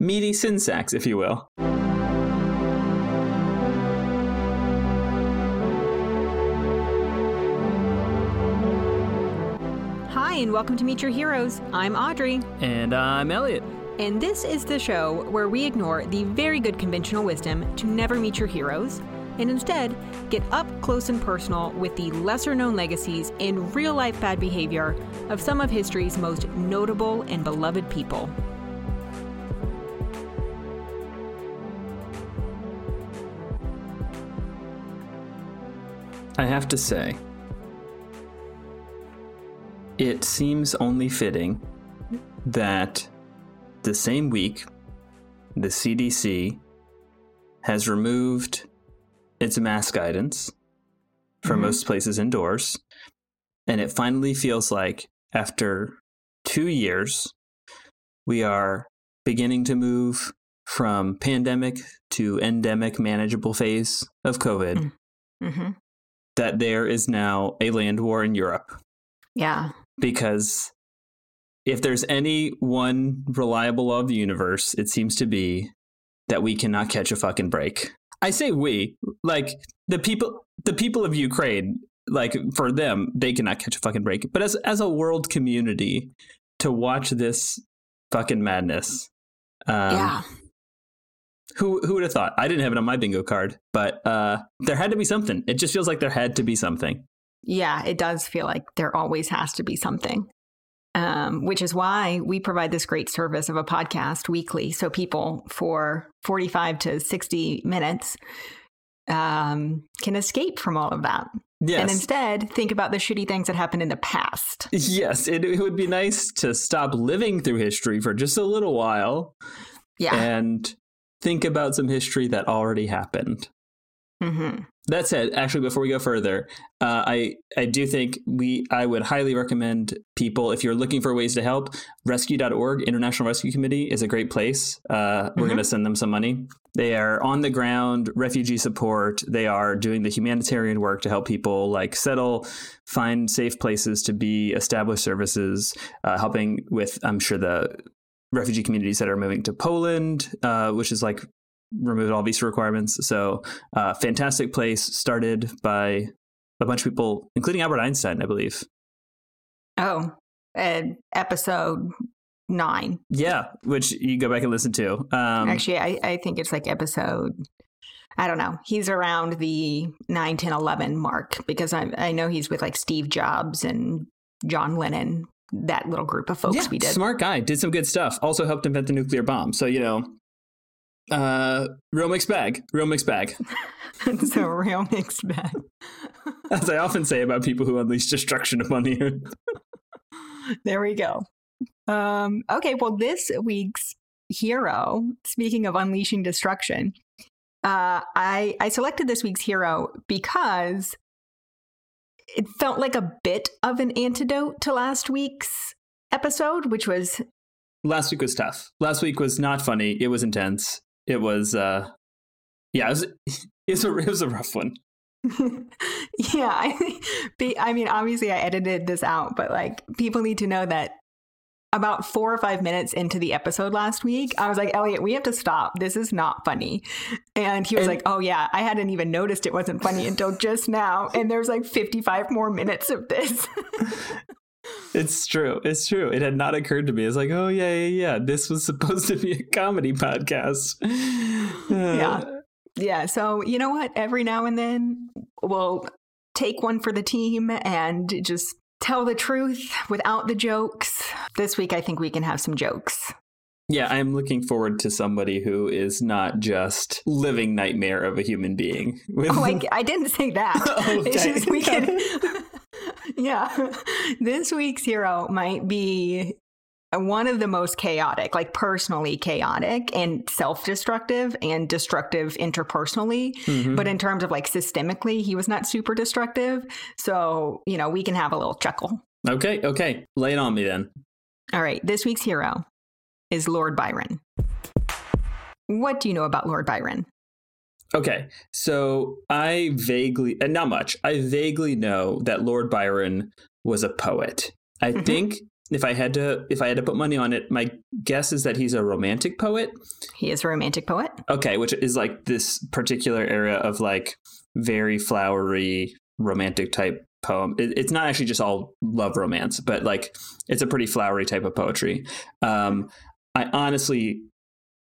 meaty sin sacks, if you will. Hi, and welcome to Meet Your Heroes. I'm Audrey, And I'm Elliot. and this is the show where we ignore the very good conventional wisdom to never meet your heroes and instead get up close and personal with the lesser known legacies and real life bad behavior of some of history's most notable and beloved people. I have to say, it seems only fitting that the same week the CDC has removed its mask guidance for Mhm. most places indoors. And it finally feels like after two years, we are beginning to move from pandemic to endemic manageable phase of COVID Mm-hmm. That there is now a land war in Europe Yeah. because if there's any one reliable law of the universe, it seems to be that we cannot catch a fucking break. I say we, like the people the people of Ukraine, like for them, they cannot catch a fucking break. But as as a world community to watch this fucking madness. Um, yeah. Who who would have thought? I didn't have it on my bingo card, but uh, there had to be something. It just feels like there had to be something. Yeah, it does feel like there always has to be something. Um, which is why we provide this great service of a podcast weekly. So people for 45 to 60 minutes um, can escape from all of that. Yes. And instead think about the shitty things that happened in the past. Yes, it, it would be nice to stop living through history for just a little while Yeah. and think about some history that already happened. hmm That said, actually, before we go further, uh, I I do think we I would highly recommend people if you're looking for ways to help. Rescue.org, International Rescue Committee, is a great place. Uh, We're Mhm. going to send them some money. They are on the ground refugee support. They are doing the humanitarian work to help people like settle, find safe places to be, establish services, uh, helping with I'm sure the refugee communities that are moving to Poland, uh, which is like removed all visa requirements. So, uh, fantastic place started by a bunch of people, including Albert Einstein, I believe. Oh, uh, episode nine. Yeah, which you go back and listen to. Um, Actually, I, I think it's like episode, I don't know. He's around the 9, 10, 11 mark because I, I know he's with like Steve Jobs and John Lennon, that little group of folks yeah, we did. smart guy, did some good stuff. Also helped invent the nuclear bomb. So you know, uh, real mixed bag, real mixed bag. so a real mixed bag. As I often say about people who unleash destruction upon the earth. there we go. Um, okay, well, this week's hero, speaking of unleashing destruction, uh, I I selected this week's hero because it felt like a bit of an antidote to last week's episode, which was Last week was tough. Last week was not funny. It was intense. It was, uh, yeah, it was, it was, a, it was a rough one. yeah, I, be- I mean, obviously, I edited this out, but like, people need to know that about four or five minutes into the episode last week, I was like, Elliot, we have to stop. This is not funny. And he was And- like, Oh, yeah, I hadn't even noticed it wasn't funny until just now. And there's like 55 more minutes of this. It's true. It's true. It had not occurred to me. It's like, oh yeah, yeah, yeah. This was supposed to be a comedy podcast. Yeah. yeah. So, you know what? Every now and then we'll take one for the team and just tell the truth without the jokes. This week, I think we can have some jokes. Yeah, I'm looking forward to somebody who is not just living nightmare of a human being. With, Oh, I, I didn't say that. Oh, just we yeah, this week's hero might be one of the most chaotic, like personally chaotic and self-destructive and destructive interpersonally. Mhm. But in terms of like systemically, he was not super destructive. So you know we can have a little chuckle. okay, okay. Lay it on me then. All right, this week's hero is Lord Byron. What do you know about Lord Byron? Okay, so I vaguely, and not much, I vaguely know that Lord Byron was a poet. I Mhm. think if I had to if I had to put money on it, my guess is that he's a romantic poet. He is a romantic poet. Okay, which is like this particular area of like very flowery romantic type poem. It, it's not actually just all love romance, but like it's a pretty flowery type of poetry. Um, I honestly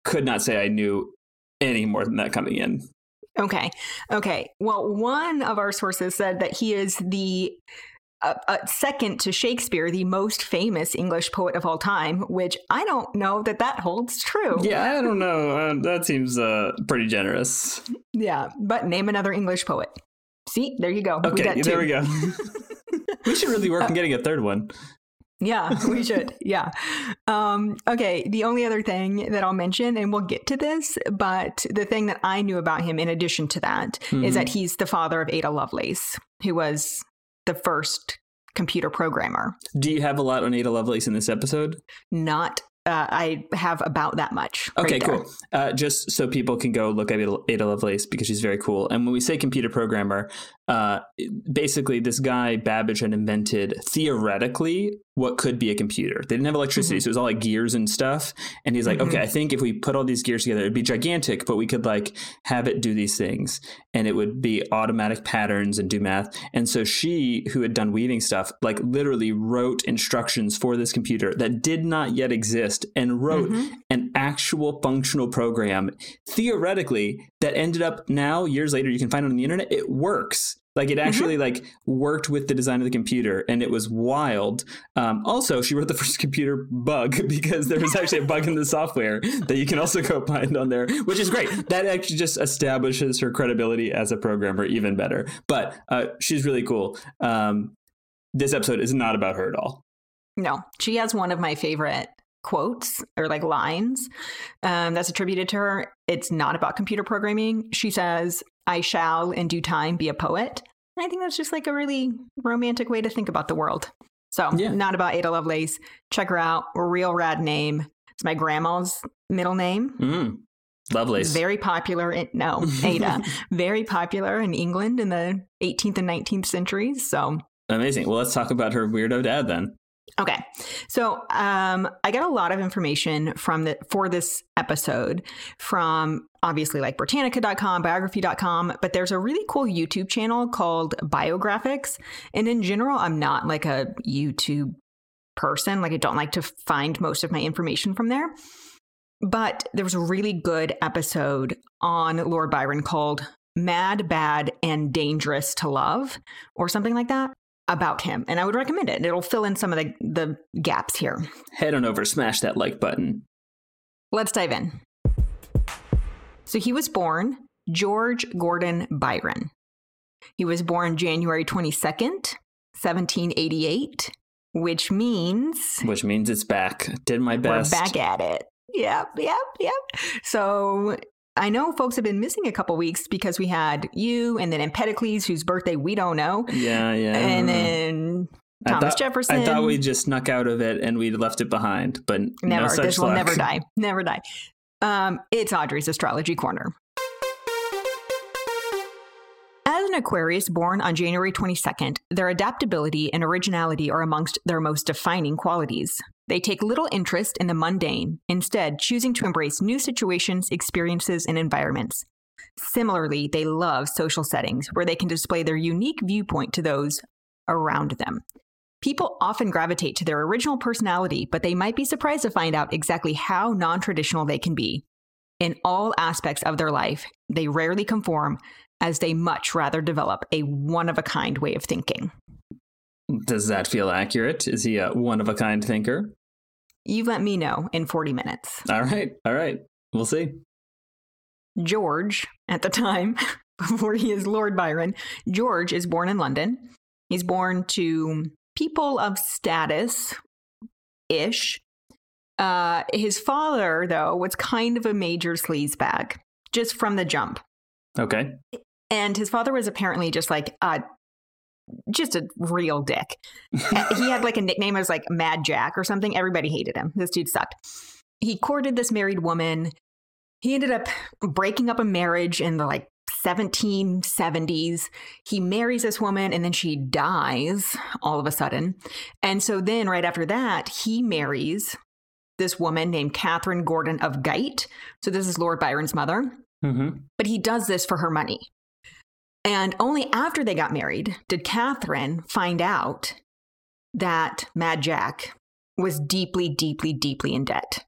could not say I knew any more than that coming in. Okay. Okay. Well, one of our sources said that he is the uh, uh, second to Shakespeare, the most famous English poet of all time, which I don't know that that holds true. Yeah, I don't know. Uh, that seems uh, pretty generous. Yeah, but name another English poet. See, there you go. Okay, we there we go. we should really work on getting a third one. Yeah, we should. yeah. Um, okay. The only other thing that I'll mention, and we'll get to this, but the thing that I knew about him in addition to that mm-hmm. is that he's the father of Ada Lovelace, who was the first computer programmer. Do you have a lot on Ada Lovelace in this episode? Not uh, I have about that much. Okay, right cool. Uh, just so people can go look at Ada Lovelace because she's very cool. And when we say computer programmer, uh, basically this guy Babbage had invented theoretically what could be a computer. They didn't have electricity, mm-hmm. so it was all like gears and stuff. And he's like, mm-hmm. okay, I think if we put all these gears together, it'd be gigantic, but we could like have it do these things, and it would be automatic patterns and do math. And so she, who had done weaving stuff, like literally wrote instructions for this computer that did not yet exist, and wrote mm-hmm. an actual functional program theoretically that ended up now years later you can find it on the internet. It works like it actually mm-hmm. like worked with the design of the computer, and it was wild. Um, also, she wrote the first computer bug because there was actually a bug in the software that you can also go find on there, which is great. That actually just establishes her credibility as a programmer even better. But uh, she's really cool. Um, this episode is not about her at all. No, she has one of my favorite quotes or like lines um, that's attributed to her. It's not about computer programming. She says, I shall in due time be a poet. And I think that's just like a really romantic way to think about the world. So, yeah. not about Ada Lovelace. Check her out. Real rad name. It's my grandma's middle name. Mm. Lovelace. Very popular. In, no, Ada. very popular in England in the 18th and 19th centuries. So amazing. Well, let's talk about her weirdo dad then. Okay. So um, I got a lot of information from the for this episode from obviously like Britannica.com, biography.com, but there's a really cool YouTube channel called Biographics. And in general, I'm not like a YouTube person. Like I don't like to find most of my information from there. But there was a really good episode on Lord Byron called Mad, Bad, and Dangerous to Love, or something like that about him, and I would recommend it. It'll fill in some of the, the gaps here. Head on over, smash that like button. Let's dive in. So he was born George Gordon Byron. He was born January 22nd, 1788, which means. Which means it's back. Did my best. We're back at it. Yep, yep, yep. So I know folks have been missing a couple weeks because we had you and then Empedocles, whose birthday we don't know. Yeah, yeah. And then Thomas I thought, Jefferson. I thought we just snuck out of it and we'd left it behind, but never. No this luck. will never die. Never die. Um, it's Audrey's astrology corner. An Aquarius born on January 22nd, their adaptability and originality are amongst their most defining qualities. They take little interest in the mundane, instead, choosing to embrace new situations, experiences, and environments. Similarly, they love social settings where they can display their unique viewpoint to those around them. People often gravitate to their original personality, but they might be surprised to find out exactly how non traditional they can be. In all aspects of their life, they rarely conform, as they much rather develop a one of a kind way of thinking. Does that feel accurate? Is he a one of a kind thinker? You let me know in 40 minutes. All right. All right. We'll see. George, at the time, before he is Lord Byron, George is born in London. He's born to people of status ish. Uh, his father, though, was kind of a major sleazebag just from the jump. Okay. And his father was apparently just like a just a real dick. he had like a nickname as like Mad Jack or something. Everybody hated him. This dude sucked. He courted this married woman. He ended up breaking up a marriage in the like 1770s. He marries this woman and then she dies all of a sudden. And so then, right after that, he marries this woman named Catherine Gordon of Gight. So this is Lord Byron's mother. Mm-hmm. But he does this for her money. And only after they got married did Catherine find out that Mad Jack was deeply, deeply, deeply in debt.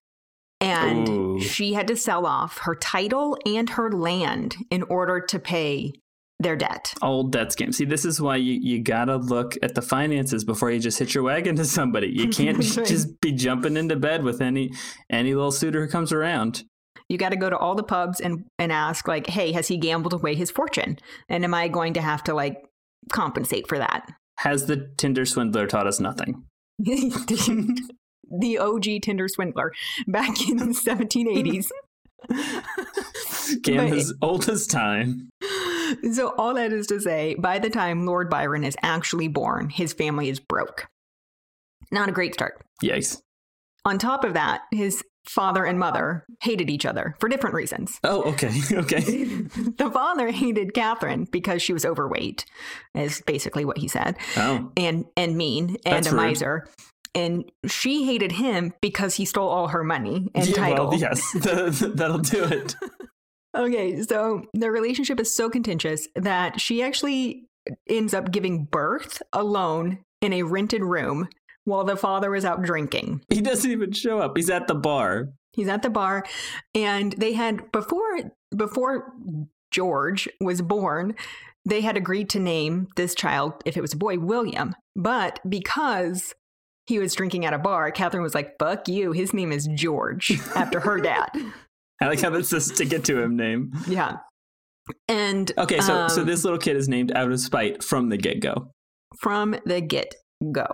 And Ooh. she had to sell off her title and her land in order to pay their debt. Old debt scam. See, this is why you, you gotta look at the finances before you just hit your wagon to somebody. You can't right. just be jumping into bed with any any little suitor who comes around. You got to go to all the pubs and, and ask, like, hey, has he gambled away his fortune? And am I going to have to, like, compensate for that? Has the Tinder swindler taught us nothing? the OG Tinder swindler back in the 1780s. Scam But- as old as time. so all that is to say, by the time Lord Byron is actually born, his family is broke. Not a great start. Yikes. On top of that, his father and mother hated each other for different reasons. Oh, okay. Okay. the father hated Catherine because she was overweight, is basically what he said, Oh. and and mean and That's a rude. miser. And she hated him because he stole all her money and Yeah, title. Well, yes, that'll do it. Okay, so their relationship is so contentious that she actually ends up giving birth alone in a rented room while the father is out drinking. He doesn't even show up. He's at the bar. He's at the bar and they had before before George was born, they had agreed to name this child if it was a boy William. But because he was drinking at a bar, Catherine was like, "Fuck you. His name is George," after her dad. I like how that's a stick it to him name. Yeah. And Okay, so so um, this little kid is named out of spite from the get go. from the get go.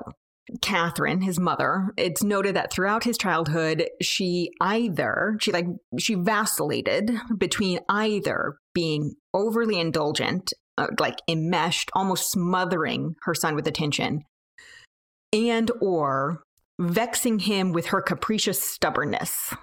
Catherine, his mother, it's noted that throughout his childhood, she either, she like, she vacillated between either being overly indulgent, uh, like enmeshed, almost smothering her son with attention, and or vexing him with her capricious stubbornness.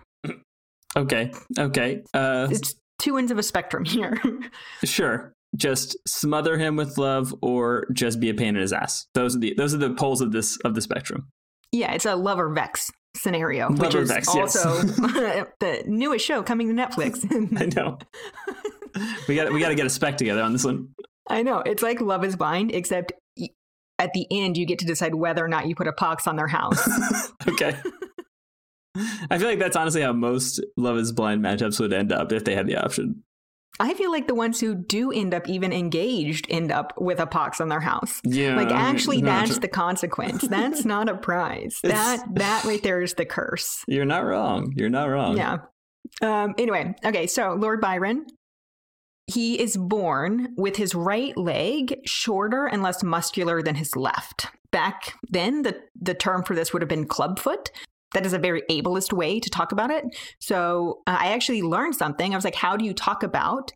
Okay, okay. Uh, It's two ends of a spectrum here. sure. Just smother him with love, or just be a pain in his ass. Those are the those are the poles of this of the spectrum. yeah, it's a love or vex scenario, which Love or is vex, yes. also the newest show coming to Netflix. I know. we got we got to get a spec together on this one. I know. It's like Love is Blind, except at the end, you get to decide whether or not you put a pox on their house. okay. I feel like that's honestly how most Love Is Blind matchups would end up if they had the option. I feel like the ones who do end up even engaged end up with a pox on their house. Yeah, Like actually, that's the consequence. That's not a prize. That that right there is the curse. You're not wrong. You're not wrong. Yeah. Um, anyway, okay, so Lord Byron, he is born with his right leg shorter and less muscular than his left. Back then, the, the term for this would have been clubfoot. That is a very ableist way to talk about it. So uh, I actually learned something. I was like, how do you talk about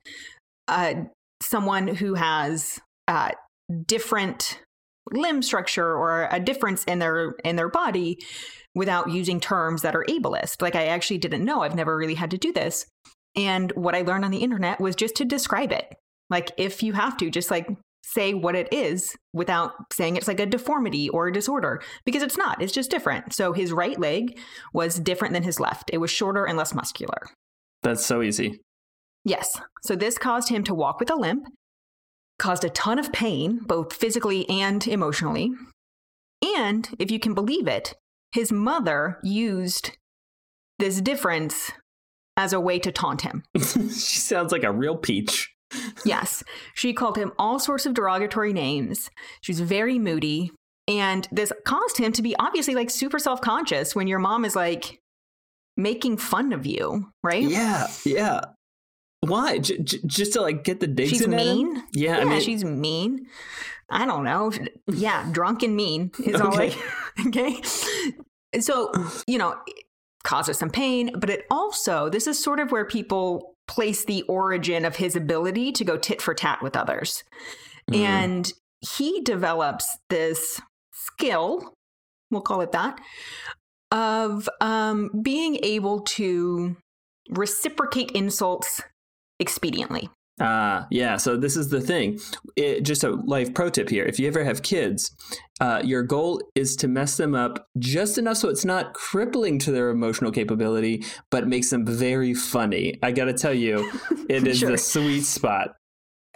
uh, someone who has uh, different limb structure or a difference in their in their body without using terms that are ableist. Like I actually didn't know. I've never really had to do this. And what I learned on the internet was just to describe it. Like if you have to, just like say what it is without saying it's like a deformity or a disorder because it's not. It's just different. So his right leg was different than his left. It was shorter and less muscular. That's so easy. Yes. So this caused him to walk with a limp, caused a ton of pain, both physically and emotionally. And if you can believe it, his mother used this difference as a way to taunt him. she sounds like a real peach. Yes. She called him all sorts of derogatory names. She was very moody. And this caused him to be obviously like super self conscious when your mom is like making fun of you, right? Yeah, yeah. Why? J- j- just to like get the digs She's in at him? mean. Yeah, Yeah, I mean, she's mean. I don't know. Yeah, drunk and mean is all Okay. like okay. So, you know, causes some pain, but it also this is sort of where people place the origin of his ability to go tit for tat with others. Mhm. And he develops this skill, we'll call it that, of um, being able to reciprocate insults expediently. Uh, yeah, so this is the thing. It, just a life pro tip here. If you ever have kids, uh, your goal is to mess them up just enough so it's not crippling to their emotional capability, but makes them very funny. I got to tell you, it is Sure. the sweet spot.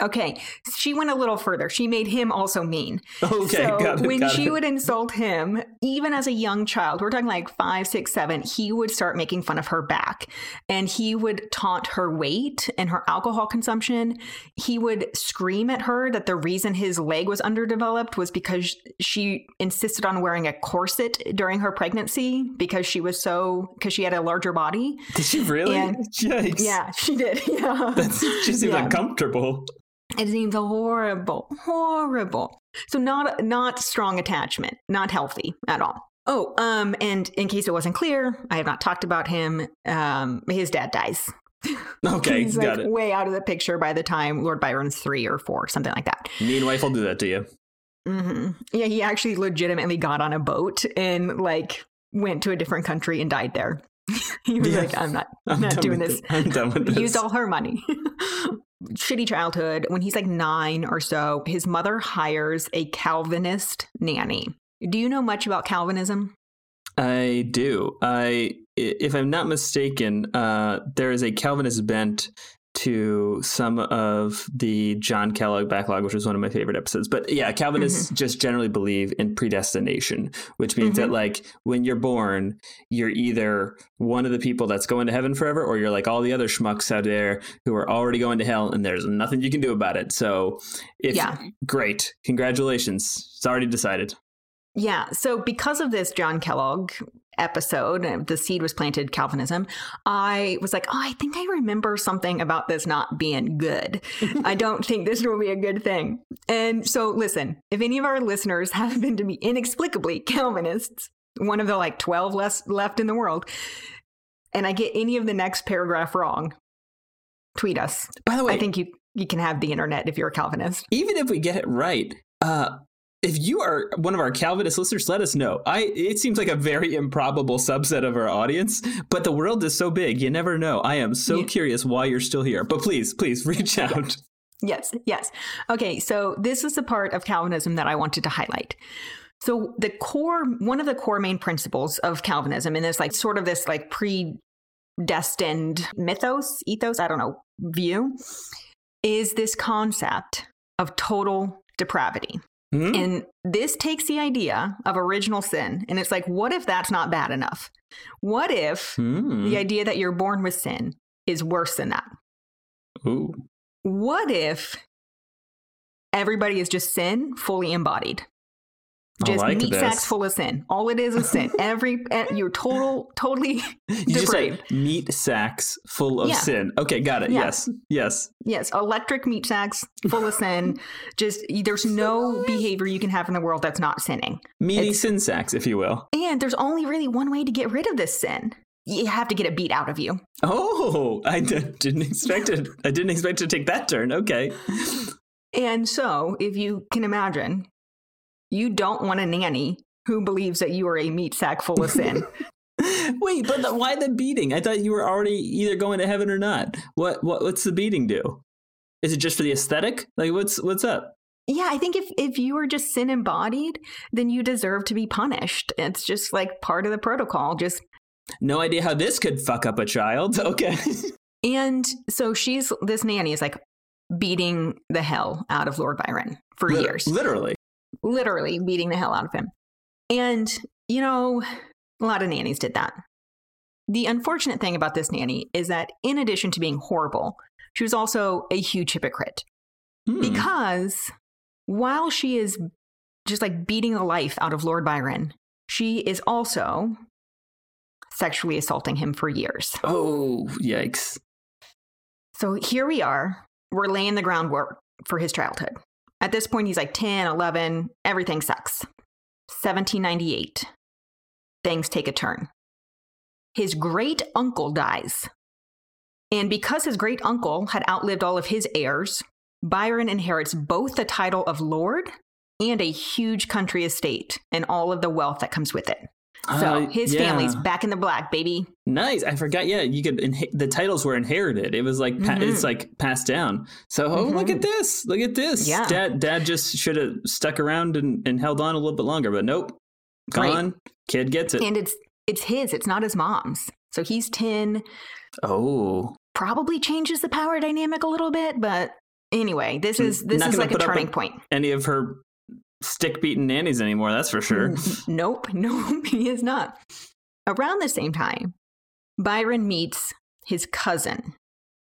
Okay, she went a little further. She made him also mean. Okay, so got it. when got she it. would insult him, even as a young child, we're talking like five, six, seven, he would start making fun of her back. And he would taunt her weight and her alcohol consumption. He would scream at her that the reason his leg was underdeveloped was because she insisted on wearing a corset during her pregnancy because she was so, because she had a larger body. Did she really? and-. Yeah, she did. Yeah. That's just seems Yeah. uncomfortable. It seems horrible, horrible. So not not strong attachment, not healthy at all. Oh, um, and in case it wasn't clear, I have not talked about him. Um, his dad dies. Okay, He's got like it. way out of the picture by the time Lord Byron's three or four, something like that. Me and wife will do that to you. Mm-hmm. Yeah, he actually legitimately got on a boat and like went to a different country and died there. he was like, "I'm not, I'm not doing this." it. I'm done with this. used all her money. Shitty childhood. When he's like nine or so, his mother hires a Calvinist nanny. Do you know much about Calvinism? I do. I, if I'm not mistaken, uh, there is a Calvinist bent to some of the John Kellogg backlog, which was one of my favorite episodes. But yeah, Calvinists just generally believe in predestination, which means that Mhm. like when you're born, you're either one of the people that's going to heaven forever, or you're like all the other schmucks out there who are already going to hell, and there's nothing you can do about it. So, if Yeah. great, congratulations, it's already decided. Yeah. So, because of this John Kellogg episode, uh, the seed was planted Calvinism, I was like, oh, I think I remember something about this not being good. I don't think this will be a good thing. And so, listen, if any of our listeners happen been to be inexplicably Calvinists, one of the like 12 less left in the world, and I get any of the next paragraph wrong, tweet us. By the way, I think you, you can have the internet if you're a Calvinist. even if we get it right, uh, if you are one of our Calvinist listeners, let us know. I it seems like a very improbable subset of our audience, but the world is so big, you never know. I am so Yeah. curious why you're still here. But please, please reach out. Yes, yes. Okay, so this is the part of Calvinism that I wanted to highlight. So the core, one of the core main principles of Calvinism, and this like sort of this like predestined mythos, ethos, I don't know, view, is this concept of total depravity. Hmm? And this takes the idea of original sin, and it's like, what if that's not bad enough? What if Hmm. the idea that you're born with sin is worse than that? Ooh. what if everybody is just sin fully embodied? Just like meat this. sacks full of sin. All it is is sin. Every eh, you're total, totally You just said meat sacks full of Yeah. sin. Okay, got it. Yeah. Yes, yes. yes, electric meat sacks full of sin. Just there's no behavior you can have in the world that's not sinning. Meaty It's- sin sacks, if you will. And there's only really one way to get rid of this sin. You have to get it beat out of you. Oh, I d- didn't expect it. I didn't expect to take that turn. Okay. And so, if you can imagine, you don't want a nanny who believes that you are a meat sack full of sin. Wait, but the, why the beating? I thought you were already either going to heaven or not. What what what's the beating do? Is it just for the aesthetic? Like what's what's up? Yeah, I think if if you are just sin embodied, then you deserve to be punished. It's just like part of the protocol. Just No idea how this could fuck up a child. Okay. and so she's this nanny is like beating the hell out of Lord Byron for years. Literally. Literally beating the hell out of him. And you know, a lot of nannies did that. The unfortunate thing about this nanny is that in addition to being horrible, she was also a huge hypocrite. Hmm. because while she is just like beating the life out of Lord Byron, she is also sexually assaulting him for years. Oh, yikes. So here we are. We're laying the groundwork for his childhood. At this point, he's like 10, 11, everything sucks. 1798, things take a turn. His great uncle dies. And because his great uncle had outlived all of his heirs, Byron inherits both the title of lord and a huge country estate and all of the wealth that comes with it. So Uh, his yeah. family's back in the black, baby. Nice. I forgot. Yeah, you could. Inhe- the titles were inherited. It was like pa- Mhm. it's like passed down. So oh, look Mhm. at this. Look at this. Yeah. Dad. Dad just should have stuck around and, and held on a little bit longer. But nope. Gone. Kid gets it. And it's it's his, it's not his mom's. So he's 10, oh. probably changes the power dynamic a little bit, but anyway, this is this Not is like a turning point. Any of her stick beating nannies anymore? That's for sure. Nope, nope, he is not. Around the same time, Byron meets his cousin,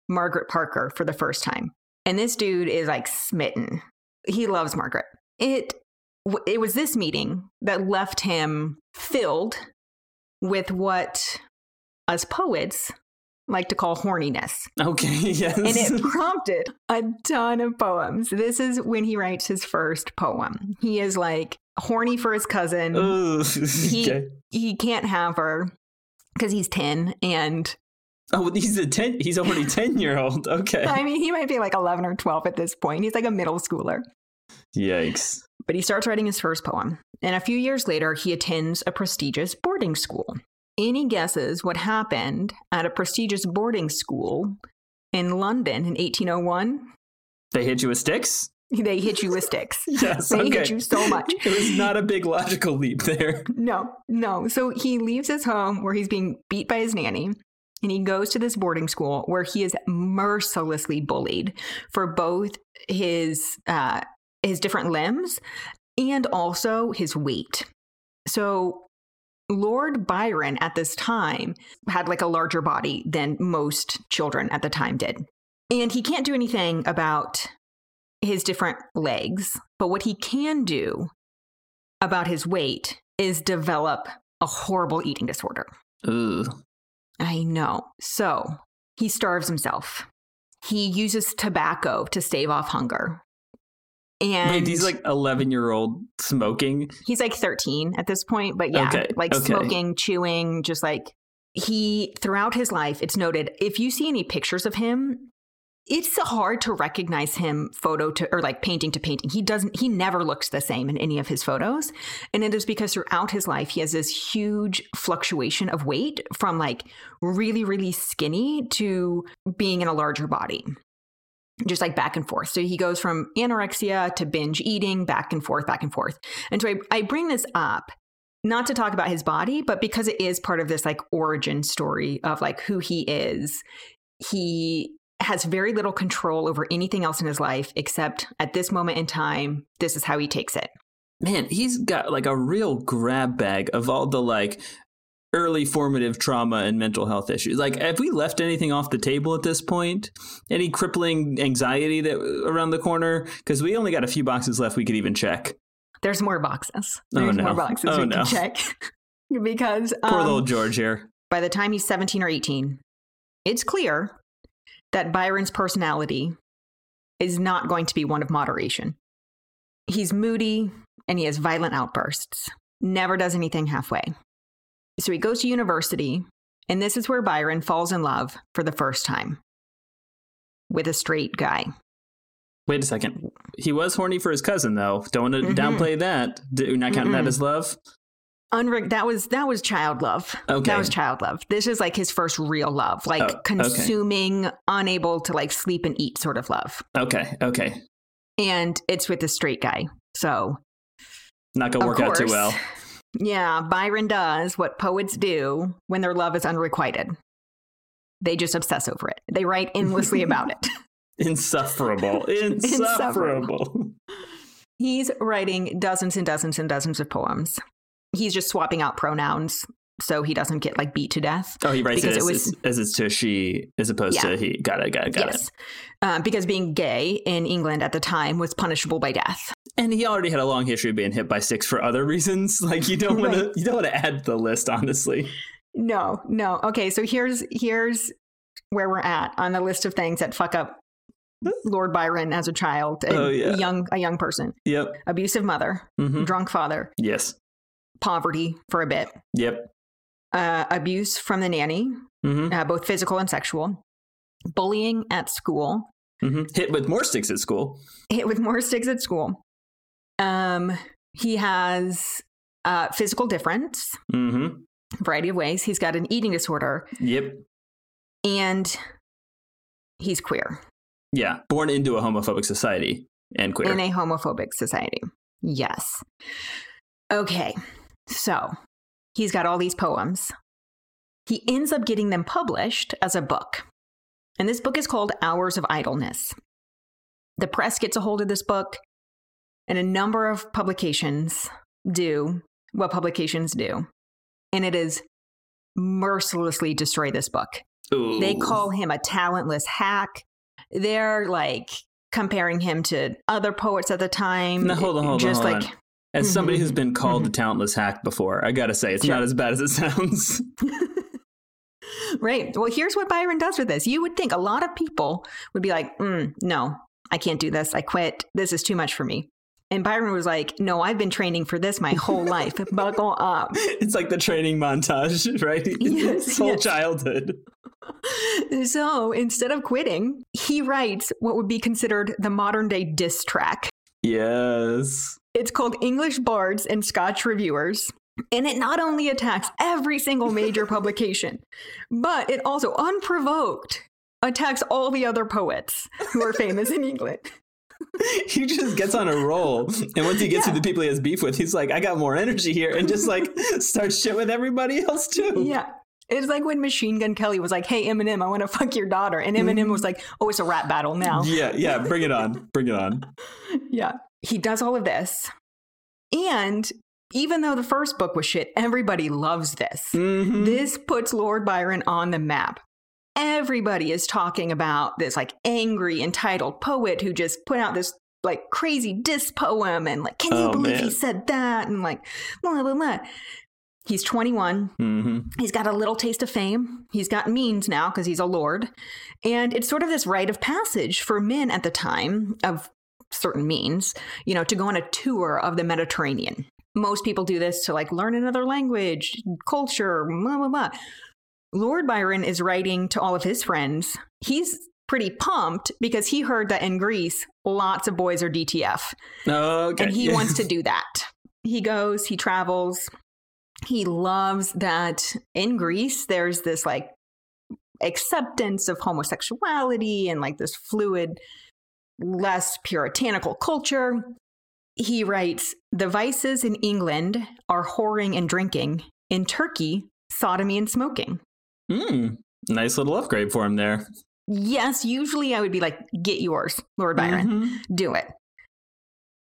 Margaret Parker, for the first time. And this dude is like smitten. He loves Margaret. It it was this meeting that left him filled with what us poets like to call horniness. Okay. Yes. And it prompted a ton of poems. This is when he writes his first poem. He is like horny for his cousin. Ooh, He- okay. He can't have her because he's 10. And Oh, he's a ten. He's already ten year old. Okay. I mean, he might be like 11 or 12 at this point. He's like a middle schooler. Yikes. But he starts writing his first poem. And a few years later, he attends a prestigious boarding school. Any guesses what happened at a prestigious boarding school in London in 1801? They hit you with sticks. They hit you with sticks. Yes. They okay. hit you so much. It was not a big logical leap there. No, no. So he leaves his home where he's being beat by his nanny and he goes to this boarding school where he is mercilessly bullied for both his uh, his different limbs and also his weight. So Lord Byron at this time had like a larger body than most children at the time did. And he can't do anything about his different legs, but what he can do about his weight is develop a horrible eating disorder. Ooh. I know. So he starves himself. He uses tobacco to stave off hunger. And Wait, he's like eleven year old smoking. he's like 13 at this point, but yeah, Okay, like okay. smoking, chewing, just like he throughout his life, it's noted if you see any pictures of him, it's hard to recognize him photo to or like painting to painting. He doesn't he never looks the same in any of his photos. And it is because throughout his life he has this huge fluctuation of weight from like really really skinny to being in a larger body. Just like back and forth. So he goes from anorexia to binge eating, back and forth, back and forth. And so I, I bring this up not to talk about his body, but because it is part of this like origin story of like who he is. He has very little control over anything else in his life except at this moment in time, this is how he takes it. Man, he's got like a real grab bag of all the like early formative trauma and mental health issues. Like, have we left anything off the table at this point? Any crippling anxiety that around the corner? Because we only got a few boxes left. We could even check. There's more boxes. Oh, There's no. more boxes Oh, we no. can check. because Poor um, little George here. by the time he's 17 or 18, it's clear that Byron's personality is not going to be one of moderation. He's moody and he has violent outbursts, never does anything halfway. So he goes to university, and this is where Byron falls in love for the first time with a straight guy. Wait a second. He was horny for his cousin, though. Don't want to Mhm. downplay that. Do not count that Mm-mm. as love. Unre- that was that was child love. Okay. That was child love. This is like his first real love, like Oh, okay. consuming, unable to like sleep and eat sort of love. Okay. Okay. And it's with a straight guy. So Not gonna work out too well. Yeah, Byron does what poets do when their love is unrequited. They just obsess over it. They write endlessly about it. Insufferable. Insufferable. He's writing dozens and dozens and dozens of poems. He's just swapping out pronouns so he doesn't get like beat to death. Oh, he writes it Because as, it was- as it's to she as opposed Yeah. to he. Got it. Got it. Got yes. Uh, because being gay in England at the time was punishable by death. And he already had a long history of being hit by six for other reasons. Like you don't want to. You don't want to add to the list, honestly. No, no. Okay, so here's here's where we're at on the list of things that fuck up Lord Byron as a child, a Oh, yeah. young a young person. Yep. Abusive mother, hmm drunk father, Yes. poverty for a bit, Yep. Uh, abuse from the nanny, hmm uh, both physical and sexual, bullying at school, hmm Hit with more sticks at school. hit with more sticks at school. Um, he has uh, physical difference, Mm-hmm. variety of ways. He's got an eating disorder, Yep. and he's queer Yeah. Born into a homophobic society and queer. in a homophobic society. Yes. Okay. So he's got all these poems. He ends up getting them published as a book. And this book is called Hours of Idleness. The press gets a hold of this book, and a number of publications do what publications do. And it is mercilessly destroy this book. Ooh. They call him a talentless hack. They're like comparing him to other poets at the time. Now, hold on, hold on, just hold like on. As somebody who's been called a talentless hack before, I gotta say it's Sure. not as bad as it sounds. right. Well, here's what Byron does with this. You would think a lot of people would be like, mm, "No, I can't do this. I quit. This is too much for me." And Byron was like, "No, I've been training for this my whole life. Buckle up." it's like the training montage, right? Yes, His whole yes. childhood. so instead of quitting, he writes what would be considered the modern day diss track. Yes. It's called English Bards and Scotch Reviewers. And it not only attacks every single major publication, but it also unprovoked attacks all the other poets who are famous in England. he just gets on a roll. And once he gets Yeah. to the people he has beef with, he's like, I got more energy here and just like starts shit with everybody else too. Yeah. It's like when Machine Gun Kelly was like, hey, Eminem, I want to fuck your daughter. And Eminem mm-hmm. was like, oh, it's a rap battle now. Yeah, yeah, bring it on. Bring it on. Yeah. He does all of this. And even though the first book was shit, everybody loves this. Mhm. This puts Lord Byron on the map. Everybody is talking about this like angry, entitled poet who just put out this like crazy diss poem and like, can you Oh, believe he said that? And like, blah, blah, blah. He's 21. Mhm. He's got a little taste of fame. He's got means now because he's a lord. And it's sort of this rite of passage for men at the time of certain means, you know, to go on a tour of the Mediterranean. Most people do this to like learn another language, culture, blah, blah, blah. Lord Byron is writing to all of his friends. He's pretty pumped because he heard that in Greece, lots of boys are DTF Okay. and he wants to do that. He goes, he travels. He loves that in Greece, there's this like acceptance of homosexuality and like this fluid, less puritanical culture. He writes The vices in England are whoring and drinking. In Turkey, sodomy and smoking. Mm, nice little upgrade for him there. Yes, usually I would be like, get yours, Lord Byron. Mhm. do it.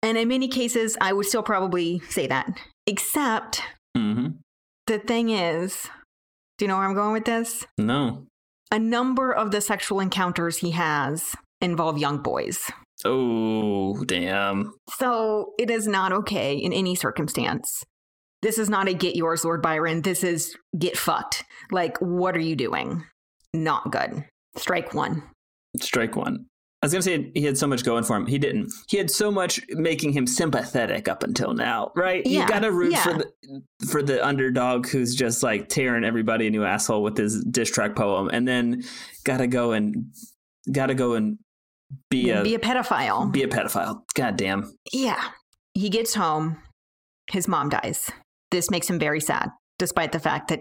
And in many cases, I would still probably say that. Except Mhm. the thing is, do you know where I'm going with this? No. A number of the sexual encounters he has involve young boys. Oh, damn. So it is not okay in any circumstance. This is not a get yours, Lord Byron. This is get fucked. Like, what are you doing? Not good. Strike one. Strike one. I was gonna say he had so much going for him. He didn't. He had so much making him sympathetic up until now, right? Yeah, you gotta root yeah. for the for the underdog who's just like tearing everybody a new asshole with his diss track poem, and then gotta go and gotta go and be a Be a pedophile. be a pedophile. God damn. Yeah. He gets home. His mom dies. This makes him very sad, despite the fact that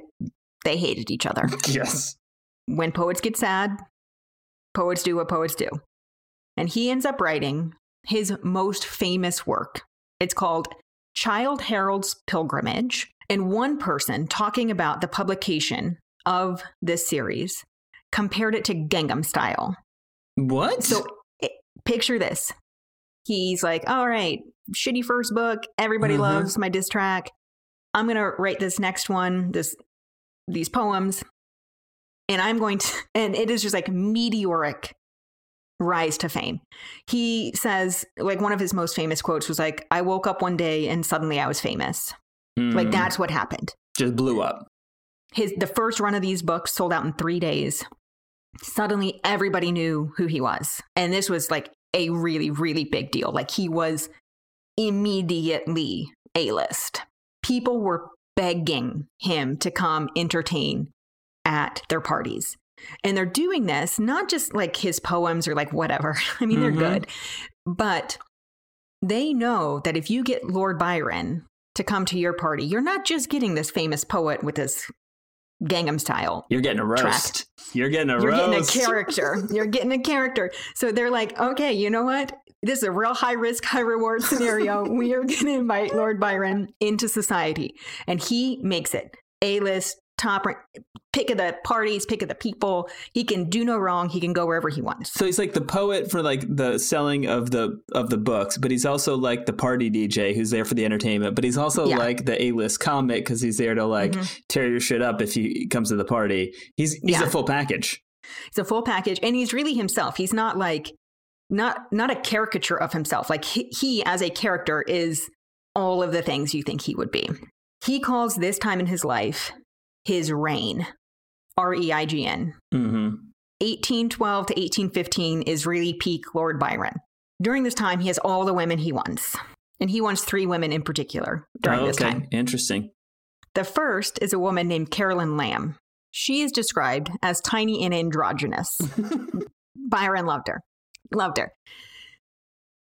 they hated each other. Yes. when poets get sad, poets do what poets do. And he ends up writing his most famous work. It's called Childe Harold's Pilgrimage. And one person talking about the publication of this series compared it to Gangnam Style. What? So picture this. He's like, all right, shitty first book. Everybody Mhm. loves my diss track. I'm going to write this next one, this these poems. And I'm going to and it is just like meteoric rise to fame. He says like one of his most famous quotes was like I woke up one day and suddenly I was famous. Like Mm, that's what happened just blew up. his the first run of these books sold out in three days. Suddenly, everybody knew who he was, and this was like a really, really big deal. Like he was immediately a list. People were begging him to come entertain at their parties. And they're doing this not just like his poems or like whatever. I mean, they're Mhm. good, but they know that if you get Lord Byron to come to your party. You're not just getting this famous poet with this Gangnam style. You're getting a roast. Tracked. You're getting a You're roast. getting a character. You're getting a character. So they're like, okay, you know what? This is a real high risk, high reward scenario. we are going to invite Lord Byron into society. And he makes it A list, top rank, pick of the parties, pick of the people. He can do no wrong. He can go wherever he wants. So he's like the poet for like the selling of the of the books, but he's also like the party DJ who's there for the entertainment. But he's also Yeah. like the A list comic because he's there to like Mhm. tear your shit up if he comes to the party. He's he's Yeah. a full package. It's a full package, and he's really himself. He's not like not not a caricature of himself. Like he, he as a character is all of the things you think he would be. He calls this time in his life his reign, R E I G N. hmm 1812 to 1815 is really peak Lord Byron. During this time, he has all the women he wants, and he wants three women in particular during Oh, this okay, time. interesting. The first is a woman named Caroline Lamb. She is described as tiny and androgynous. Byron loved her. Loved her.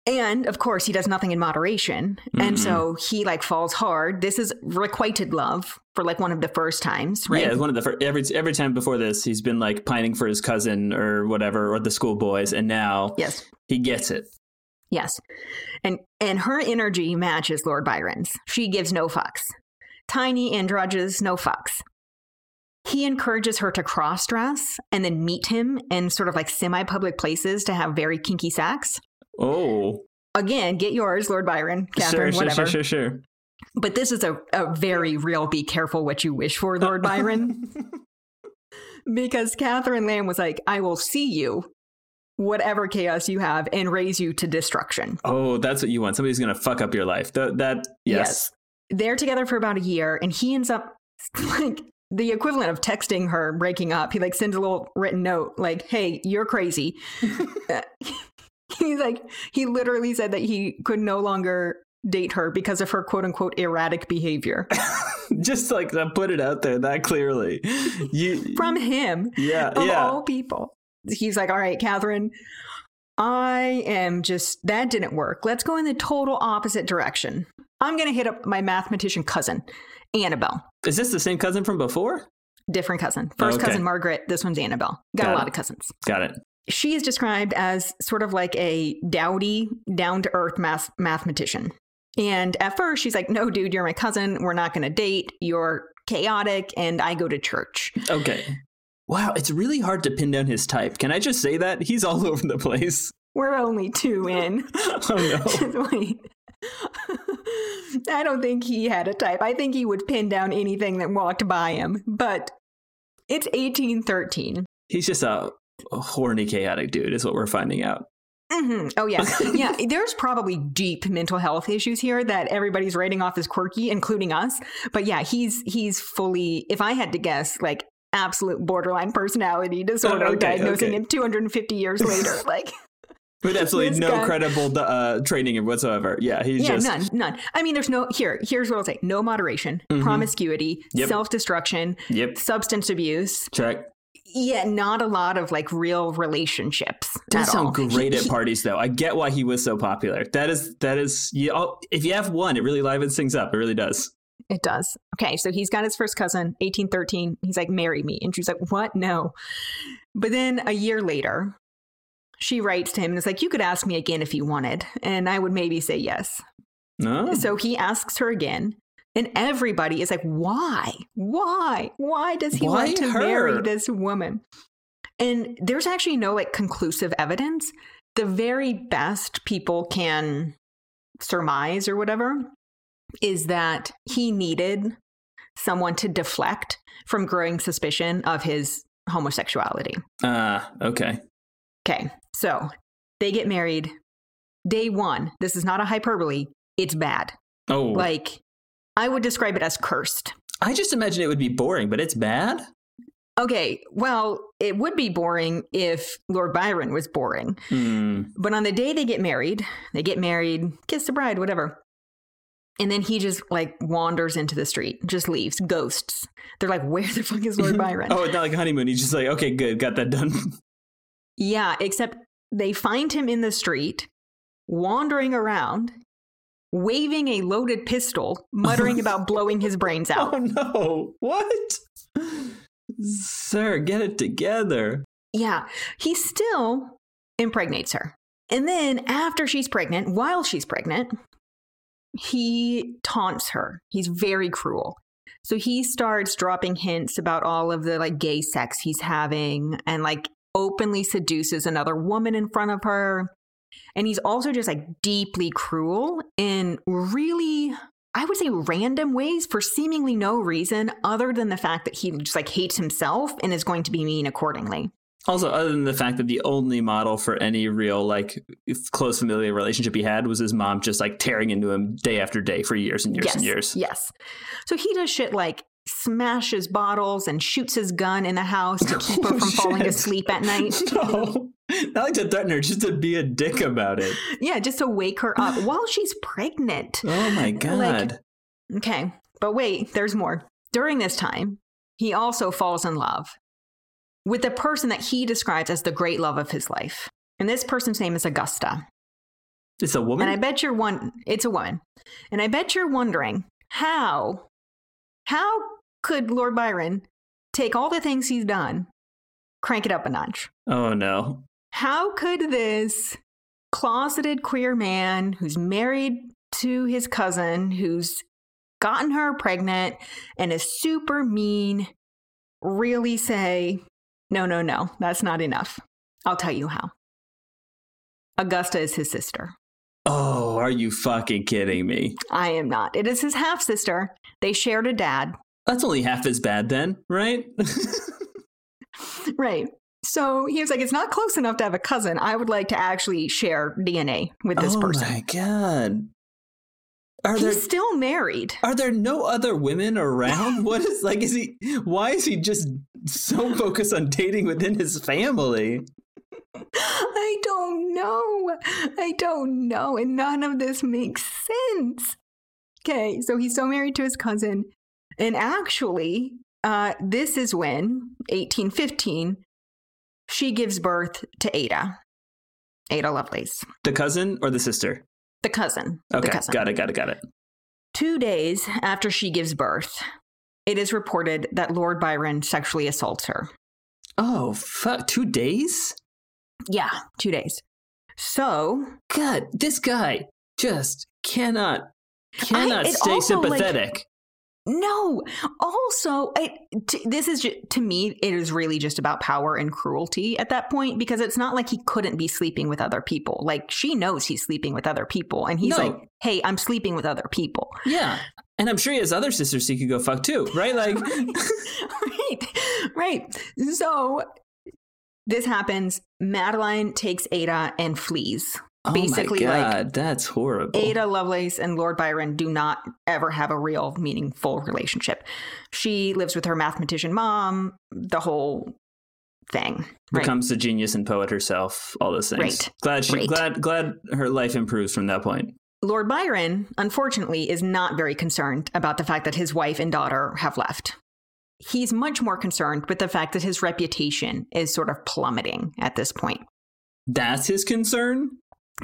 And of course, he does nothing in moderation. And Mhm. so he like falls hard. This is requited love for like one of the first times, right? Yeah, it's one of the first, every every time before this, he's been like pining for his cousin or whatever, or the schoolboys, and now Yes. he gets it. Yes. And and her energy matches Lord Byron's. She gives no fucks. Tiny androgynous, no fucks. He encourages her to cross dress and then meet him in sort of like semi public places to have very kinky sex. Oh, Again, get yours, Lord Byron, Catherine, sure, whatever. sure, sure, sure, But this is a, a very real be careful what you wish for, Lord Byron. because Catherine Lamb was like, I will see you, whatever chaos you have, and raise you to destruction. Oh, that's what you want. Somebody's gonna fuck up your life. Th- that yes. They're together for about a year, and he ends up like the equivalent of texting her breaking up. He like sends a little written note like, "Hey, you're crazy." He's like, he literally said that he could no longer date her because of her quote unquote erratic behavior Just like to put it out there that clearly. You from him yeah of yeah. all people. He's like, all right, Catherine, I am just, that didn't work. Let's go in the total opposite direction. I'm going to hit up my mathematician cousin, Annabelle. Is this the same cousin from before? Different cousin. First Okay. cousin, Margaret. This one's Annabelle. Got, Got a lot it. of cousins. Got it. She is described as sort of like a dowdy, down to earth math- mathematician. And at first, she's like, no, dude, you're my cousin. We're not going to date. You're chaotic, and I go to church. Okay. Wow, it's really hard to pin down his type. Can I just say that? He's all over the place. We're only two in. Oh no. Wait. I don't think he had a type. I think he would pin down anything that walked by him. But it's 1813. He's just a horny, chaotic dude, is what we're finding out. hmm Oh, yeah. yeah. There's probably deep mental health issues here that everybody's writing off as quirky, including us. But yeah, he's he's fully, if I had to guess, like absolute borderline personality disorder, Okay, diagnosing okay. him 250 years later. Like, With absolutely no guy- credible uh, training whatsoever. Yeah, he's yeah, just none, none. I mean, there's no here. Here's what I'll say: no moderation, Mhm. promiscuity, Yep. self-destruction, Yep. substance abuse. Check. Yeah, not a lot of like real relationships. At sound great at parties, though. I get why he was so popular. That is that is. You, oh, if you have one, it really livens things up. It really does. It does. Okay, so he's got his first cousin, 1813. He's like, marry me. And she's like, what? No. But then a year later, she writes to him and is like, you could ask me again if you wanted. And I would maybe say yes. No. So he asks her again. And everybody is like, why? Why? Why does he Why want to her? marry this woman? And there's actually no like conclusive evidence. The very best people can surmise or whatever is that he needed someone to deflect from growing suspicion of his homosexuality. Ah, okay. Okay, so they get married. Day one, this is not a hyperbole, it's bad. Oh, Like, I would describe it as cursed. I just imagine it would be boring, but it's bad. Okay, well, it would be boring if Lord Byron was boring. Hmm. But on the day they get married, they get married, kiss the bride, whatever. And then he just like wanders into the street, just leaves, ghosts. They're like, where the fuck is Lord Byron? oh, it's not like honeymoon. He's just like, okay, good, got that done. Yeah, except they find him in the street, wandering around. Waving a loaded pistol, muttering about blowing his brains out. Oh no. What? Sir, get it together. Yeah, he still impregnates her. And then after she's pregnant, while she's pregnant, he taunts her. He's very cruel. So he starts dropping hints about all of the like gay sex he's having and like openly seduces another woman in front of her. And he's also just like deeply cruel in really, I would say, random ways for seemingly no reason other than the fact that he just like hates himself and is going to be mean accordingly. Also, other than the fact that the only model for any real like close familial relationship he had was his mom just like tearing into him day after day for years and years yes, and years. Yes. So he does shit like smashes bottles and shoots his gun in the house to keep her Oh, from falling asleep at night. No. Not like to threaten her, just to be a dick about it. Yeah, just to wake her up while she's pregnant. Oh my god. Okay, but wait, there's more. During this time, he also falls in love with the person that he describes as the great love of his life. And this person's name is Augusta. it's a woman? And I bet you're one it's a woman. And I bet you're wondering how how could Lord Byron take all the things he's done, crank it up a notch? oh no. How could this closeted queer man who's married to his cousin, who's gotten her pregnant and is super mean, really say, no, no, no, that's not enough? I'll tell you how. Augusta is his sister. Oh, are you fucking kidding me? I am not. It is his half sister. They shared a dad. That's only half as bad then, right? Right. So he was like, it's not close enough to have a cousin. I would like to actually share DNA with this oh person. Oh my god. Are He's there still married. are there no other women around? What is like is he why is he just so focused on dating within his family? I don't know. I don't know. And none of this makes sense. Okay, so he's still married to his cousin. And actually, uh, this is when, 1815, she gives birth to Ada. Ada Lovelace, The cousin or the sister? the cousin. Okay, the cousin. got it, got it, got it. Two days after she gives birth, it is reported that Lord Byron sexually assaults her. Oh fuck, two days? Yeah, two days. So God, this guy just cannot cannot it stay also, like- sympathetic. No. Also, it, this is ju- to me, it is really just about power and cruelty at that point because it's not like he couldn't be sleeping with other people. Like she knows he's sleeping with other people, and he's No. like, "Hey, I'm sleeping with other people." yeah. And I'm sure he has other sisters he could go fuck too, right? Like right, right. So this happens. Madeline takes Ada and flees. Basically, oh my like, God, that's horrible. Ada Lovelace and Lord Byron do not ever have a real meaningful relationship. She lives with her mathematician mom, the whole thing. Right. becomes a genius and poet herself, all those things. Right. Glad she Right. glad glad her life improves from that point. Lord Byron, unfortunately, is not very concerned about the fact that his wife and daughter have left. He's much more concerned with the fact that his reputation is sort of plummeting at this point. That's his concern?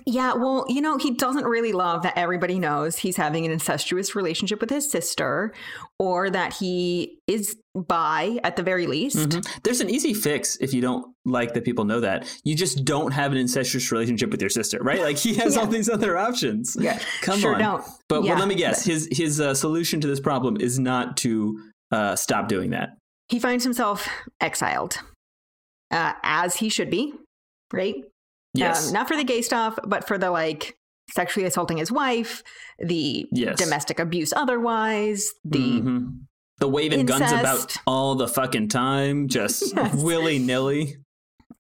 Yeah, well, you know, he doesn't really love that everybody knows he's having an incestuous relationship with his sister or that he is bi at the very least. Mhm. There's an easy fix if you don't like that people know that. You just don't have an incestuous relationship with your sister, right? Like he has all these other options. Yeah, Come sure on. don't. But Yeah, well, let me guess. His his uh, solution to this problem is not to uh, stop doing that. He finds himself exiled, uh, as he should be, right? Yes. Um, not for the gay stuff, but for the like sexually assaulting his wife, the Yes. domestic abuse otherwise, the Mhm. the waving guns about all the fucking time, just Yes. willy nilly.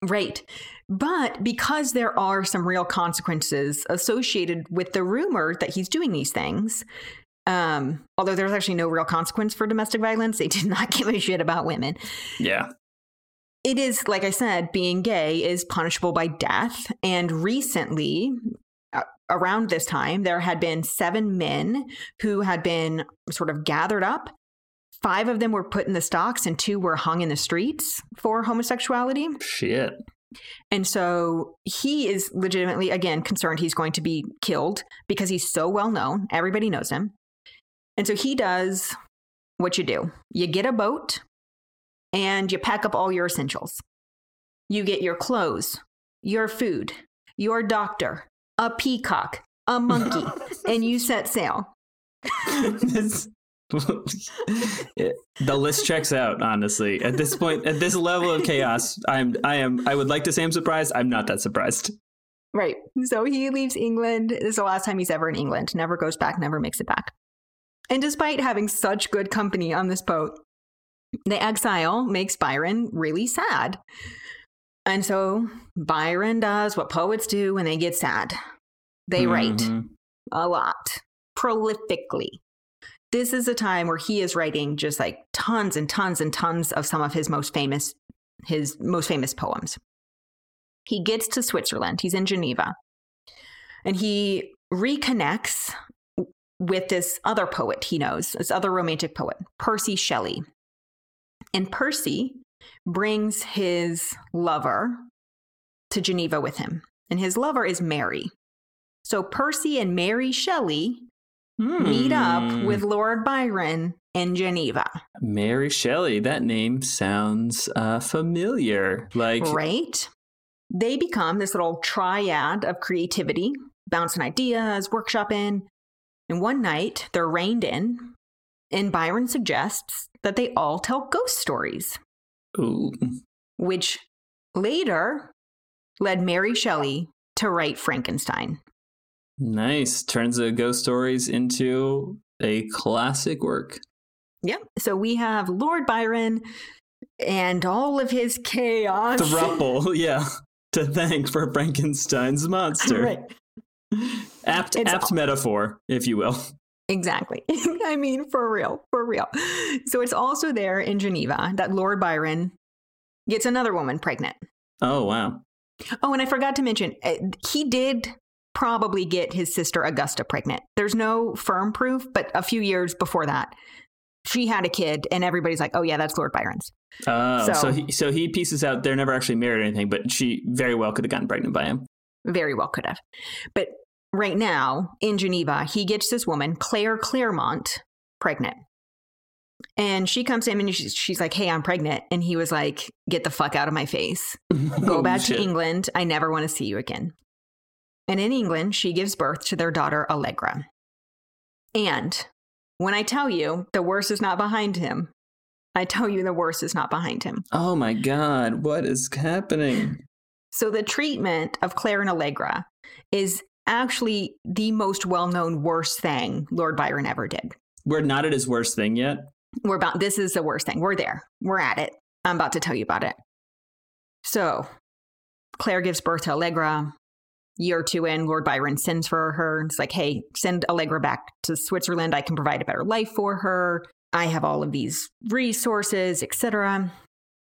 right. But because there are some real consequences associated with the rumor that he's doing these things, um, although there's actually no real consequence for domestic violence, they did not give a shit about women. Yeah. It is like i said being gay is punishable by death and recently uh, around this time there had been seven men who had been sort of gathered up five of them were put in the stocks and two were hung in the streets for homosexuality Shit. And so he is legitimately, again, concerned he's going to be killed because he's so well known. Everybody knows him. And so he does what you do you get a boat and you pack up all your essentials. You get your clothes, your food, your doctor, a peacock, a monkey, and you set sail. The list checks out honestly at this point at this level of chaos i'm i am i would like to say i'm surprised i'm not that surprised Right. So he leaves England. This is the last time he's ever in England. Never goes back, never makes it back. And despite having such good company on this boat, the exile makes Byron really sad. And so Byron does what poets do when they get sad they write Mhm. a lot, prolifically. This is a time where he is writing just like tons and tons and tons of some of his most famous his most famous poems. He gets to Switzerland. He's in Geneva. And he reconnects with this other poet he knows, this other romantic poet, Percy Shelley. And Percy brings his lover to Geneva with him. And his lover is Mary. So Percy and Mary Shelley meet up Hmm. with Lord Byron in Geneva, Mary Shelley. That name sounds uh, familiar. Like, right? They become this little triad of creativity, bouncing ideas, workshopping. And one night they're rained in, and Byron suggests that they all tell ghost stories, ooh, which later led Mary Shelley to write Frankenstein. nice. Turns the ghost stories into a classic work. Yep. So we have Lord Byron and all of his chaos. The Thruple, yeah. To thank for Frankenstein's monster. right. Apt, It's apt all- metaphor, if you will. Exactly. I mean, for real, for real. So it's also there in Geneva that Lord Byron gets another woman pregnant. Oh wow. Oh, and I forgot to mention, uh, he did probably get his sister Augusta pregnant. There's no firm proof, but a few years before that, she had a kid, and everybody's like, "Oh yeah, that's Lord Byron's." Oh, so, So- he so he pieces out they're never actually married or anything, but she very well could have gotten pregnant by him. Very well could have. But right now in Geneva, he gets this woman, Claire Clairmont, pregnant. And she comes to him and she's, she's like, Hey, I'm pregnant. And he was like, Get the fuck out of my face. Go back to England. I never want to see you again. And in England, she gives birth to their daughter, Allegra. And when I tell you the worst is not behind him, I tell you the worst is not behind him. Oh my god, what is happening? So the treatment of Claire and Allegra is actually the most well-known worst thing Lord Byron ever did. We're not at his worst thing yet. We're about this is the worst thing. We're there. We're at it. I'm about to tell you about it. So Claire gives birth to Allegra. Year two in, Lord Byron sends for her. It's like, hey, send Allegra back to Switzerland. I can provide a better life for her. I have all of these resources, etc.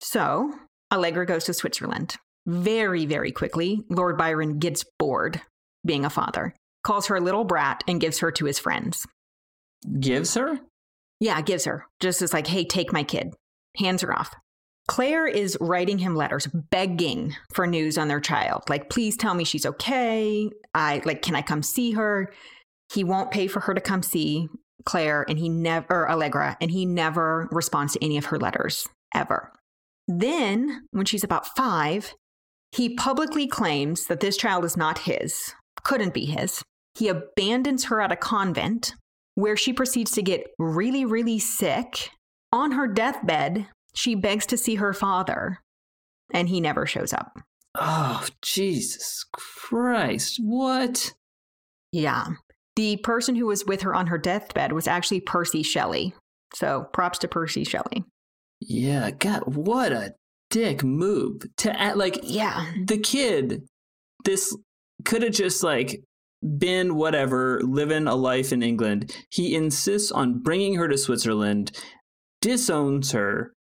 So Allegra goes to Switzerland. Very, very quickly, Lord Byron gets bored being a father, calls her a little brat, and gives her to his friends. Gives her? Yeah, gives her. Just as like, hey, take my kid. Hands her off. Claire is writing him letters, begging for news on their child. Like, please tell me she's okay. I like, can I come see her? He won't pay for her to come see Claire, and he never or Allegra, and he never responds to any of her letters ever. Then, when she's about five, he publicly claims that this child is not his, couldn't be his. He abandons her at a convent where she proceeds to get really, really sick. On her deathbed, she begs to see her father, and he never shows up. Oh, Jesus Christ. What? Yeah. The person who was with her on her deathbed was actually Percy Shelley. So props to Percy Shelley. Yeah, God, what a dick move. To act like Yeah. the kid, this could have just like been whatever, living a life in England. He insists on bringing her to Switzerland, disowns her,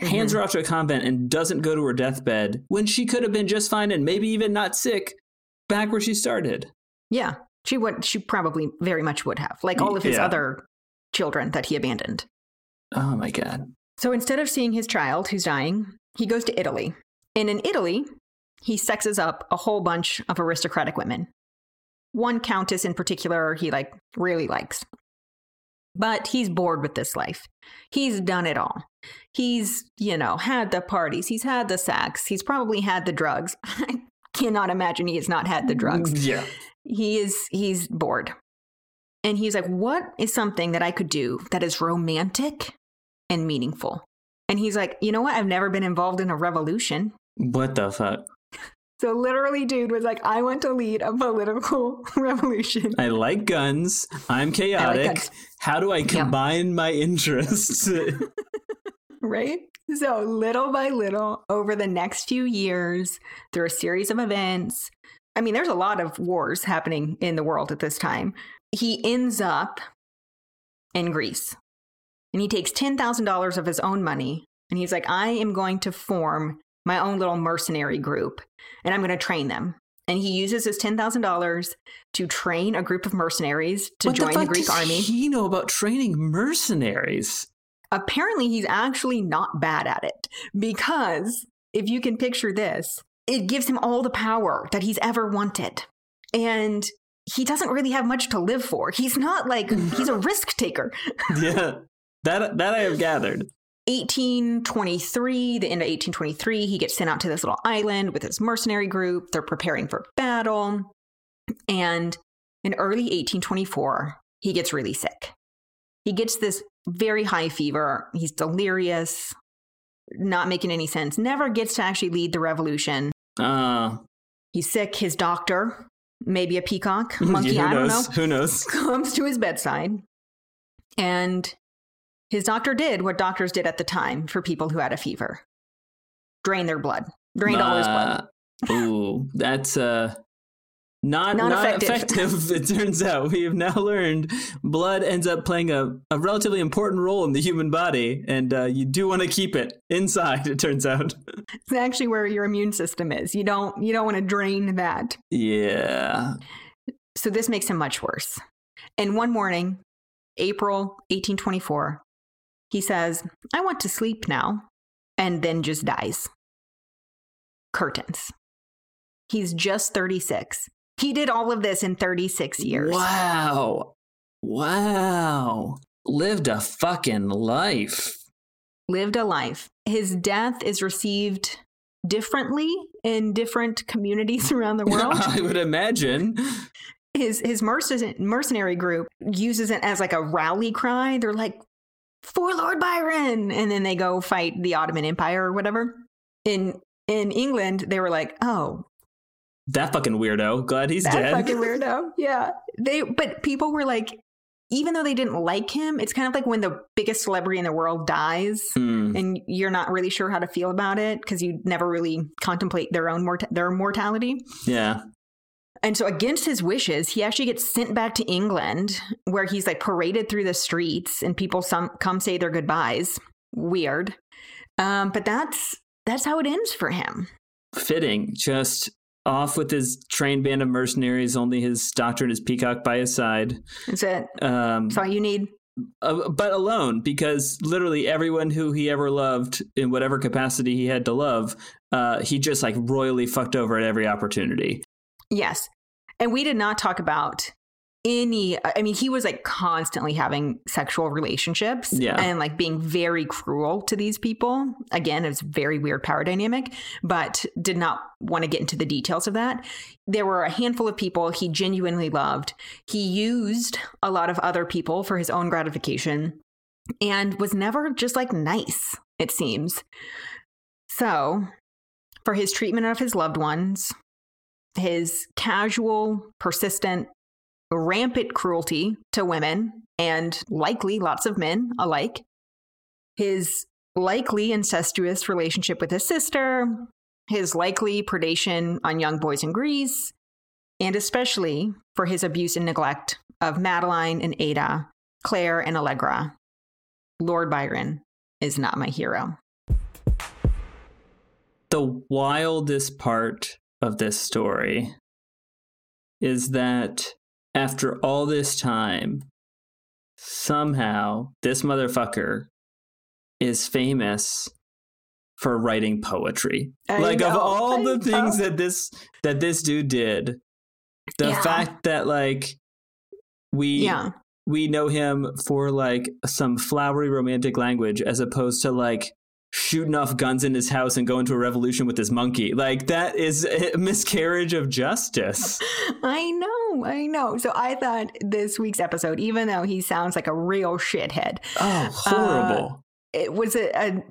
mm-hmm. hands her off to a convent, and doesn't go to her deathbed when she could have been just fine and maybe even not sick back where she started. Yeah. She would she probably very much would have. Like all of his Yeah. other children that he abandoned. Oh my God. So instead of seeing his child who's dying, he goes to Italy. And in Italy, he sexes up a whole bunch of aristocratic women. One countess in particular he like really likes. But he's bored with this life. He's done it all. He's, you know, had the parties, he's had the sex, he's probably had the drugs. I cannot imagine he has not had the drugs. Yeah. He is he's bored. And he's like, "What is something that I could do that is romantic and meaningful?" And he's like, "You know what? I've never been involved in a revolution." What the fuck? So literally, dude was like, I want to lead a political revolution. I like guns. I'm chaotic. guns. How do I combine my interests? right? So little by little, over the next few years, through a series of events, I mean, there's a lot of wars happening in the world at this time. He ends up in Greece and he takes $10,000 of his own money and he's like, I am going to form my own little mercenary group and I'm going to train them. And he uses his $10,000 to train a group of mercenaries to what join the, the, Greek army. He know about training mercenaries. Apparently, he's actually not bad at it because if you can picture this, it gives him all the power that he's ever wanted. And he doesn't really have much to live for. He's not like, he's a risk taker. yeah, that that I have gathered. 1823, the end of 1823, he gets sent out to this little island with his mercenary group. They're preparing for battle. And in early 1824, he gets really sick. He gets this very high fever. He's delirious, not making any sense, never gets to actually lead the revolution. Uh, He's sick. His doctor, maybe a peacock, monkey, who I don't knows? know, Who knows? comes to his bedside. And his doctor did what doctors did at the time for people who had a fever drain their blood, drained all his blood. Uh, Ooh, that's uh not Not not, effective. effective. It turns out we have now learned blood ends up playing a, a relatively important role in the human body, and uh, you do want to keep it inside. It turns out. It's actually where your immune system is. You don't you don't want to drain that. Yeah. So this makes him much worse. And one morning, April 1824, he says, I want to sleep now, and then just dies. Curtains. He's just 36. He did all of this in 36 years. Wow. Wow. Lived a fucking life. Lived a life. His death is received differently in different communities around the world. I would imagine. his his merc- mercenary group uses it as like a rally cry. They're like, "For Lord Byron," and then they go fight the Ottoman Empire or whatever. In in England, they were like, "Oh, That fucking weirdo. Glad he's that dead. That fucking weirdo." Yeah, they. But people were like, even though they didn't like him, it's kind of like when the biggest celebrity in the world dies. Hmm. And you're not really sure how to feel about it because you never really contemplate their own mort- their mortality. Yeah. And so, against his wishes, he actually gets sent back to England, where he's like paraded through the streets, and people some come say their goodbyes. Weird, um, but that's that's how it ends for him. Fitting. Just off with his trained band of mercenaries, only his doctor and his peacock by his side. That's it. Um, That's all you need. uh, but alone, because literally everyone who he ever loved, in whatever capacity he had to love, uh, he just like royally fucked over at every opportunity. Yes, and we did not talk about any. I mean, he was like constantly having sexual relationships, Yeah. and like being very cruel to these people. Again, it was very weird power dynamic, but did not want to get into the details of that. There were a handful of people he genuinely loved. He used a lot of other people for his own gratification, and was never just like nice. It seems. So, for his treatment of his loved ones, his casual, persistent, rampant cruelty to women and likely lots of men alike, his likely incestuous relationship with his sister, his likely predation on young boys in Greece, and especially for his abuse and neglect of Madeline and Ada, Claire and Allegra. Lord Byron is not my hero. The wildest part of this story is that after all this time, somehow this motherfucker is famous for writing poetry. I like of all I the things that this that this dude did, the Yeah. fact that like we Yeah. we know him for like some flowery romantic language as opposed to like shooting off guns in his house and going to a revolution with his monkey. Like that is a miscarriage of justice. I know, I know. So I thought this week's episode, even though he sounds like a real shithead, Oh, uh, horrible. it was a, a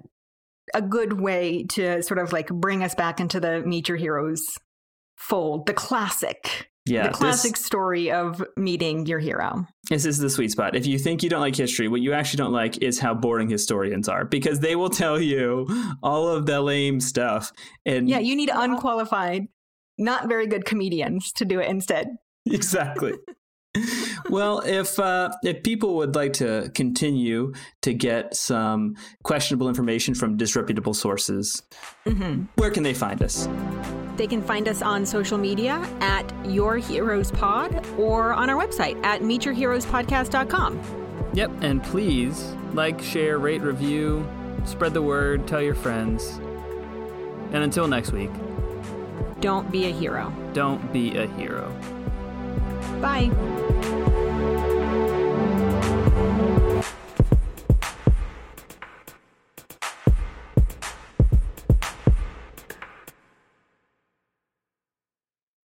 a good way to sort of like bring us back into the Meet Your Heroes fold, the classic, yeah, the this- classic story of meeting your hero. This is the sweet spot. If you think you don't like history, what you actually don't like is how boring historians are because they will tell you all of the lame stuff. And Yeah, you need unqualified, not very good comedians to do it instead. exactly. well, if uh, if people would like to continue to get some questionable information from disreputable sources, hmm where can they find us? They can find us on social media at Your Heroes Pod or on our website at meetyourheroespodcast.com. Yep, and please like, share, rate, review, spread the word, tell your friends. And until next week, Don't be a hero. don't be a hero. Bye.